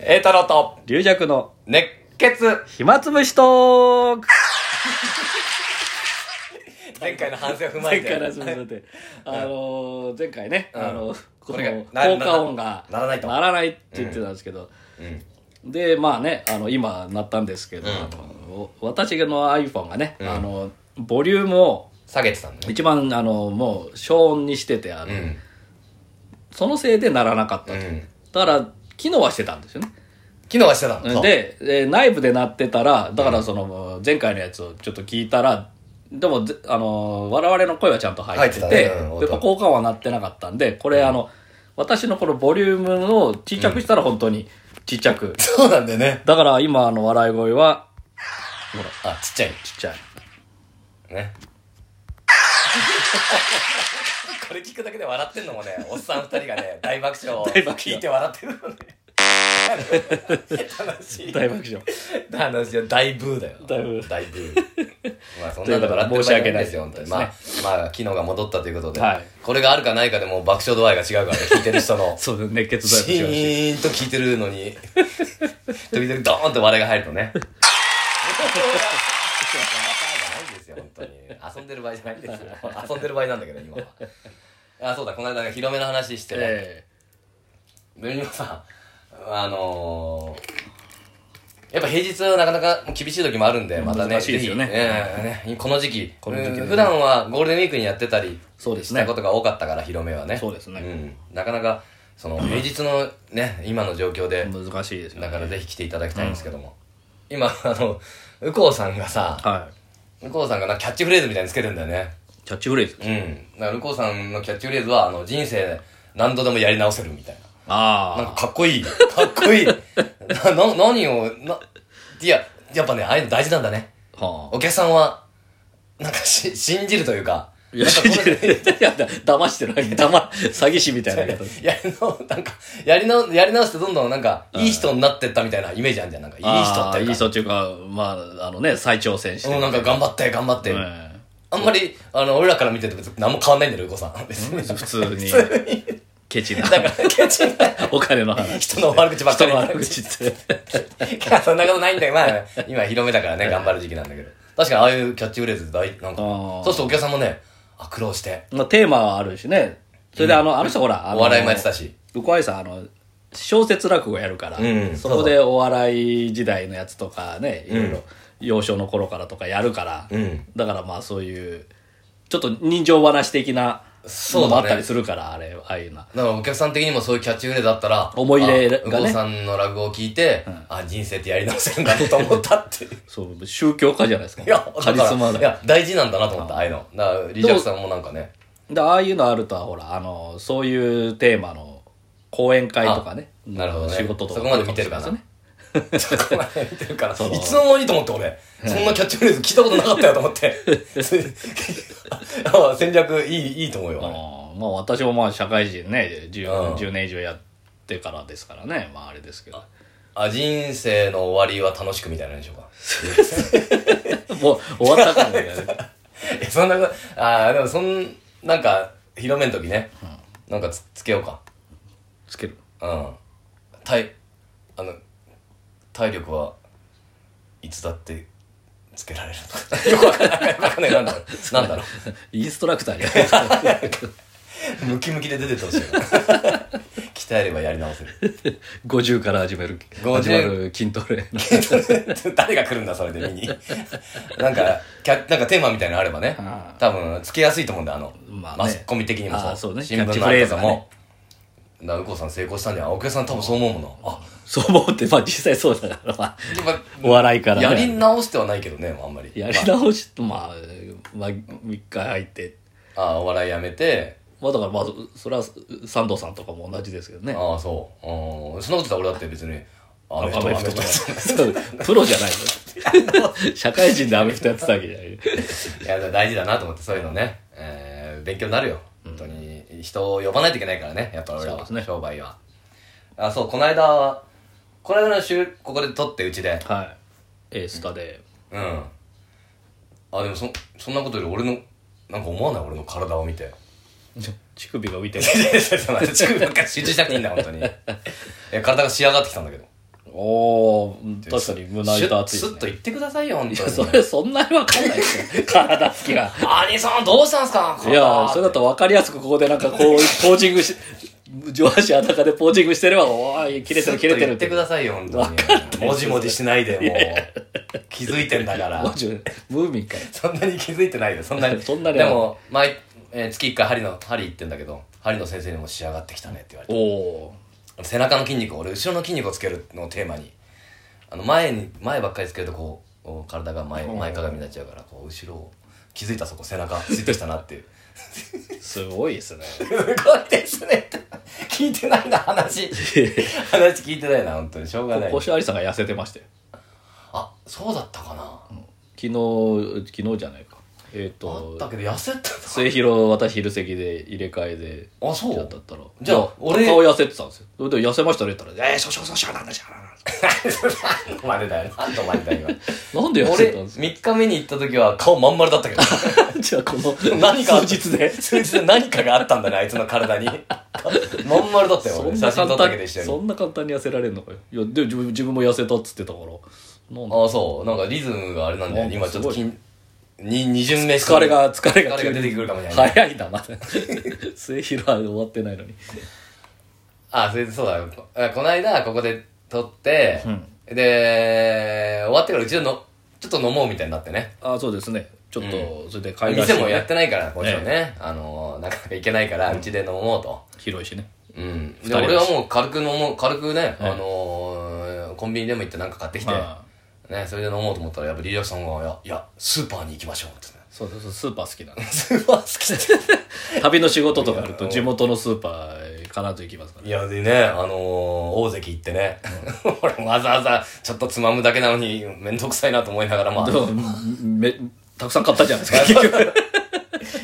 栄太郎と龍弱の熱血暇つぶしトーク。前回の反省を踏まえて。前回のあのー前回ね、うん。あのここれのがな効果音がならないと。ならないって言ってたんですけど、うん。でまあねあの今なったんですけど、うん。あの私の iPhone がね、うん。あのボリュームを下げてたんだね一番あのもう消音にしててあの、うん。そのせいでならなかったと、うん。だから機能はしてたんですよね。昨日はしてたの。そうでで内部で鳴ってたらだからその前回のやつをちょっと聞いたらでもぜあの我々の声はちゃんと入ってててたね。うんやっぱ効果音は鳴ってなかったんでこれあの私のこのボリュームをちっちゃくしたら本当にちっちゃく、そうなんだよね。だから今の笑い声はほらあちっちゃい。ちっちゃい。ねこれ聞くだけで笑ってんのもねおっさん二人がね 大爆笑を大爆笑。聞いて笑ってるのね。楽しい。大爆笑。話は大ブーだよ。大ブー。大ブー。まあそんなの笑ってる申し訳ないですよ本当に。まあまあ機能が戻ったということで、はい。これがあるかないかでもう爆笑度合いが違うからね聞いてる人のそう熱血大シ爆笑ーンと聞いてるのに。時々ドーンと笑いが入るとね。ないですよ本当に。遊んでる場合じゃないんですよ。遊んでる場合なんだけど今はあそうだこの間ね広めの話してね、えベルニもさあのー、やっぱ平日はなかなか厳しい時もあるんで、またね、難しいですよね。ええねこの時期、この時期ね。うん普段はゴールデンウィークにやってたりしたことが多かったから、広めはね。そうですね。うん。なかなか、その、平日のね、今の状況で、難しいですよね。だからぜひ来ていただきたいんですけども。今、あの、右近さんがさ、はい。右近さんがなキャッチフレーズみたいにつけてんだよね。キャッチフレーズうん。だから右近さんのキャッチフレーズは、あの、人生何度でもやり直せるみたいな。なんあかかっこいい。かっこいい。な、な、何を、な、いや、やっぱね、ああいうの大事なんだね。あはあお客さんは、なんかし、信じるというか、いや、なんかこれいや、だ 騙してない。だま、詐欺師みたいな言い方。やりの、なんか、やり直、やり直してどんどんなんか、いい人になってったみたいなイメージあるじゃん。なんか、いい人っていうか。いい人っていうか、まあ、あのね、再挑戦して。うん、なんか頑張って、頑張って。えあんまり、あの、俺らから見てて別に何も変わんないんだよ、うこさん。別に。え 普通に、ケチな。だから、ケチなお金の話。人の悪口ばっかり。人の悪口って。そんなことないんだよ。まあ、今広めだからね、頑張る時期なんだけど。確かにああいうキャッチフレーズ大、なんかそうするとお客さんもね、あ、苦労して。まあ、テーマはあるしね。それで、あの、あの人ほら、お笑いもやってたし。うこあいさん、あの、小説落語やるから、うんそこでお笑い時代のやつとかね、いろいろ、幼少の頃からとかやるから、うん。だからまあそういう、ちょっと人情話的なそうだね。のもあったりするから、あれ、ああいうのは。だからお客さん的にもそういうキャッチフレーズだったら、思い入れがね。さんの落語を聞いて、あ、人生ってやり直せるんだと思ったって。い そう、宗教家じゃないですか。や、カリスマだいや、大事なんだなと思った、ああいうの。だから、リジャクさんもなんかね、でああいうのあるとはほらあのそういうテーマの講演会とかねあなるほどね。仕事とかそこまで見てるかな。あもしれないですね そこまで見てるから、いつの間にと思って俺、そんなキャッチフレーズ聞いたことなかったよと思って。あ戦略いい、いいと思うよ。まあ私もまあ社会人ね 10,、うん10年以上やってからですからねまああれですけどあ、人生の終わりは楽しくみたいなんでしょうか。もう終わったからねえ、そんなこと、ああ、でもそん、なんか、広めん時ね、なんかつつけようか。つけるうん。体、あの、体力はいつだってつけられるとか。よくわかんない。わかんない。なんだろう。なんだろインストラクターにう。ムキムキで出てってほしいよ。鍛えればやり直せる。50から始める50始まる筋トレ 誰が来るんだ、それで見に。なんか、キャなんかテーマみたいなのあればねあ。多分、つけやすいと思うんだよ、あの、まあねマスコミ的にもあーそうね新聞のあれとかも。だかさん成功したんじゃん。お客さん多分そう思うもんな。あ、そう思ってまあ実際そうだから、まあ、お笑いからねやり直してはないけどね、あんまり。やり直しまあ、まあ、3日入ってああ、お笑いやめて、まあだからまあそれは三藤さんとかも同じですけどねああ、そう。うん。そんなこと言ったら俺だって別に、アアメフト、アメフトプロじゃないの社会人でアメフトやってたわけじゃない。いや、大事だなと思って、そういうのね。えー、勉強になるよ。本当に。人を呼ばないといけないからね、やっぱ俺らは。そうですね商売は。あ、そう、この間は、この間の週、ここで撮ってうちで。はい。エースタで。うん。あ、でもそ、そんなことより俺の、なんか思わない俺の体を見て。乳首が浮いてる。乳首ばっかり集中しなくていいんだ、本当に。え、体が仕上がってきたんだけど。おお確かに胸板熱いねスッと言ってくださいよ、本当に。それそんなに分かんないですよ体つきが 兄さん、どうしたんすか？いやそれだと分かりやすくここでなんかこうポージングし上半身裸でポージングしてればおーい切れてる切れてる言ってくださいよ、本当に。もじもじしないで、もう。気づいてんだから。も。うちょムーミンかいそんなに気づいてないよ、そんなに。そんなにでも、毎、えー月1回針の、針行ってんだけど、針の先生にも仕上がってきたねって言われて。おお背中の筋肉俺後ろの筋肉をつけるのをテーマに。あの前に前ばっかりつけるとこう体が前前かがみになっちゃうからこう後ろを気づいたそこ背中ついてきたなっていうすごいですね。すごいですね。聞いてないな話。話聞いてないな本当に。しょうがない。星有さんが痩せてましたよあそうだったかな、昨日昨日じゃないかえっ、あとったけど痩せてた。末広私昼席で入れ替えであそう？やったら。じゃあ俺顔痩せてたんですよ。それで痩せましたねって言ったら「えー、少々少々なんだしゃ何の真似だよ。何の真似だよ。今なんで痩俺せたんです3日目に行った時は顔まん丸だったけど。か じゃあこの何か数日で。数日で何かがあったんだねあいつの体に。まん丸だったよ写真撮ったけど単一緒に。そんな簡単に痩せられるのかよ。いやで自分自分も痩せたっつってたから。なんだ。ああそう。なんかリズムがあれなんだよなんか今ちょっと筋に二巡目疲れが疲れが疲れが出てくるかもしれない。早いなまだ。末広は終わってないのに。あそれでそうだよ。あこの間ここで撮って、で終わってからうちでのちょっと飲もうみたいになってね。あそうですね。ちょっとそれで買い出し店もやってないからこっちはね、あのなかなか行けないからうちで飲もうと。広いしね。うん。で二人だし。俺はもう軽く飲もう軽くね、あのーコンビニでも行ってなんか買ってきて、はね、それで飲もうと思ったらやっぱリリアクさんが「いやいやスーパーに行きましょう」ってね。そうそうそうスーパー好きなんでスーパー好きって 旅の仕事とかあると地元のスーパー必ず行きますからいやでねあのー、大関行ってね、俺もわざわざちょっとつまむだけなのにめんどくさいなと思いながらまあ。めたくさん買ったじゃないですか 結局。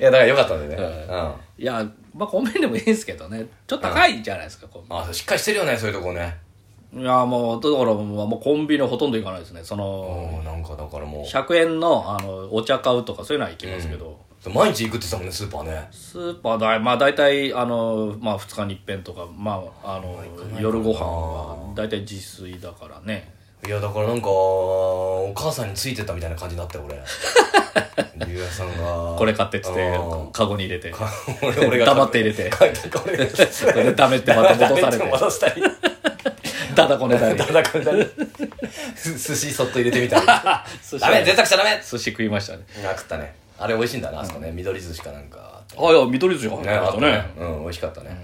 いやだからよかったんだよね、はいうん。あいやまあコンビニでもいいんですけどね。ちょっと高いじゃないですか、コンあしっかりしてるよねそういうとこねいやもうだからもうコンビニはほとんど行かないですね。そのうんなんかだからもう。100円のあのお茶買うとかそういうのは行きますけど、毎日行くって言ってたもんねスーパーね。スーパーだまあ大体あの、まあ、2日に一遍とか、まあ、あの夜ご飯は大体自炊だからね。いやだからなんかお母さんについてたみたいな感じになったよ俺。リリアさんが。これ買ってっつってうん。カゴに入れて。俺俺が黙って入れて。これがこれダメってまた戻されて 戻 したりだだこねたり。だだこねたり。寿司そっと入れてみた。りダ寿司メ贅沢しちゃダメ。寿司食いましたね。あ食ったね。あれ美味しいんだなあそこね。緑寿司かなんか。あってあいや緑寿司入ってましたね。うん美味しかったね。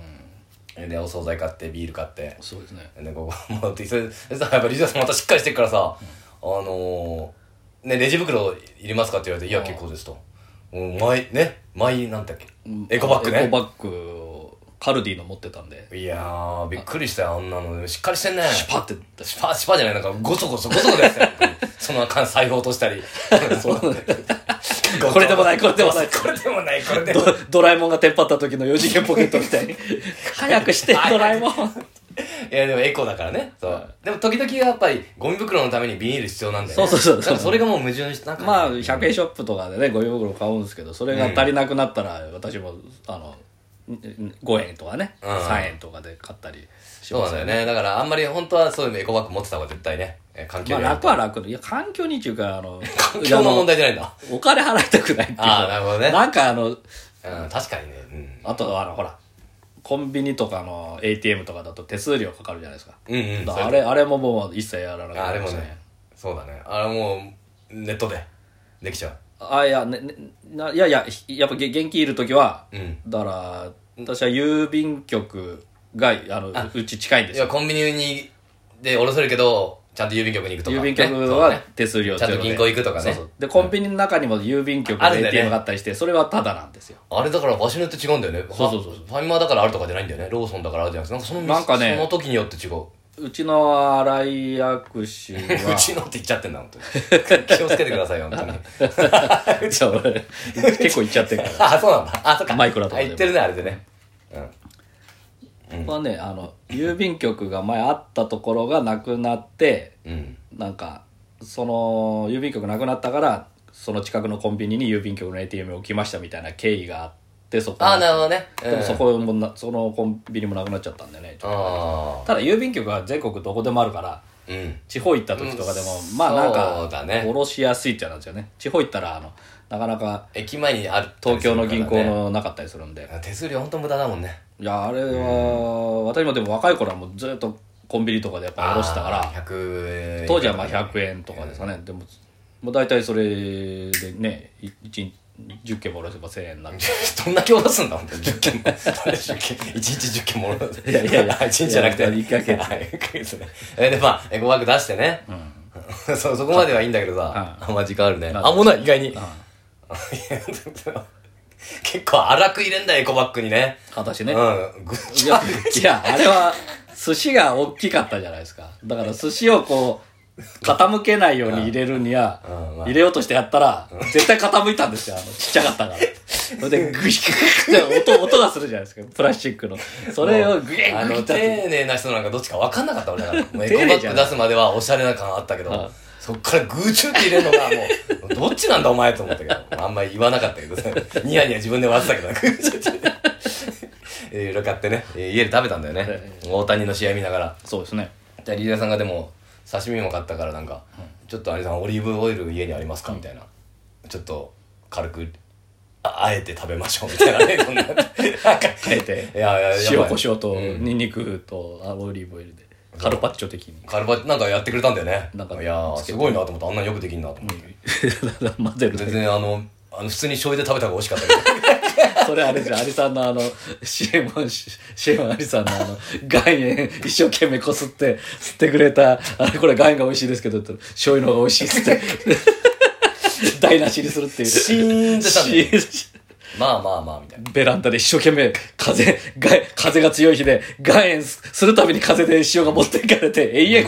でお惣菜買ってビール買って。そうですね。でここもうでそれでさやっぱリザさんまたしっかりしてるからさ、あのー、ねレジ袋いりますかって言われて「いやうん。結構です」と「うんマイねマイなんだっけ？エコバッグね。エコバッグをカルディの持ってたんで。いやーびっくりしたよあんなの。しっかりしてんね。シュパって。シパシパじゃないなんかゴソゴソゴソゴソですよ。その間財布落としたり。そう。これでもないこれでもない。これでもない これでもドドラえもんがテンパった時の4次元ポケットみたいに。早くしてドラえもん。いやでもエコだからね。そう、はでも時々やっぱりゴミ袋のためにビニール必要なんだよね。そうそうそうそれがもう矛盾してまあ100円ショップとかでねゴミ袋買うんですけどそれが足りなくなったら私もあの5円とかねうん。3円とかで買ったりしそうなんだよね。だからあんまり本当はそういうのエコバッグ持ってた方が絶対ねえー環境にまあ楽は楽でいや環境にっていうかあの環境の問題じゃないんだ。お金払いたくないっていうか。ああなるほどね。なんかあのうん確かにね。あとあのほらコンビニとかの ATM とかだと手数料かかるじゃないですか。うんうんあれあれももう一切やらなくなあれもねそうだね。あれもうネットでできちゃうあいや、ねね、ないやいややっぱげ現金いる時はうん。だから私は郵便局があのうち近いんですよ。いやコンビニにで下ろせるけどちゃんと郵便局に行くとか、ね、郵便局はそうね。手数料ちゃんと銀行行くとかね。そうそう。でコンビニの中にも郵便局のあるんだよね。ATM があったりしてそれはタダなんですよ。あれだから場所によって違うんだよね。そうそうそう。ファミマだからあるとかじゃないんだよね。ローソンだからあるじゃなくてなんかそのなんかねその時によって違ううちの新井薬師うはちのって言っちゃってんだ本当に。気をつけてくださいよ本当に。結構行っちゃってるから。あそうなんだ。あそっか。マイクラとか言ってるねあれでね。うん。はねあの郵便局が前あったところがなくなってうん。なんかその郵便局なくなったからその近くのコンビニに郵便局の ATM を置きましたみたいな経緯があってそこああなるほどね。でもそこもなそのコンビニもなくなっちゃったんでねあただ郵便局は全国どこでもあるからうん。地方行った時とかでも、うん。まあなんかだね。下ろしやすいっちゃなんですよね。地方行ったらあのなかなか駅前にある東京の銀行ねのなかったりするんで。手数料本当無駄だもんね。いやあれは、私もでも若い頃はもうずっとコンビニとかでやっぱ下ろしてたからあー100円当時はまあ100円とかですかね、でももう大体それでね1日10件も下ろせば1000円になる どんだけ下ろすんだ本当に。10 件も10件1日10件も下ろすいやいやいや。1日じゃなくて。いや一ヶ月はい一ヶ月ね。えでまあえ語学出してね、そそこまではいいんだけどさ、あん。ま時間あるね、あ。もうない意外に、結構荒く入れんだよエコバッグにね。形ね、うん。いや、あれは、寿司が大きかったじゃないですか。だから寿司をこう、傾けないように入れるには入れようとしてやったら、絶対傾いたんですよ。あの、ちっちゃかったから。それで、グシッグって音、音がするじゃないですか。プラスチックの。それをグイあのッグイッて。丁寧な人なんかどっちか分かんなかった俺だから エコ丁バッグ出すまではおしゃれな感あったけど、うんそっからグーチューって入れるのがもう どっちなんだお前と思ったけどあんまり言わなかったけどさニヤニヤ自分で笑ってたけどグーチューっていろいろ買ってねえー家で食べたんだよね、え大谷の試合見ながらそうですね。でリーダーさんがでも刺身も買ったからなんか、ちょっとあれさんオリーブオイル家にありますか？みたいな。ちょっと軽くああえて食べましょうみたいなね そんな。あえて。いやいや塩コショウとうん。ニンニクとあオリーブオイルで。カルパッチョ的に。カルバなんかやってくれたんだよね。なんかいやーすごいなと思ってあんなによくできんなと思って、混ぜるだ全け然あのあの普通に醤油で食べた方が美味しかったけどそれあれじゃん、アリさんのあの、シエモン、シエモンアリさんのあの、岩塩一生懸命こすって、吸ってくれた、あれこれ岩塩が美味しいですけど、って醤油の方が美味しいっつって、台無しにするっていう。シーンってしたんだよシまあまあまあみたいな。ベランダで一生懸命風、が風が強い日で岩塩すするたびに風で塩が持っていかれて、永遠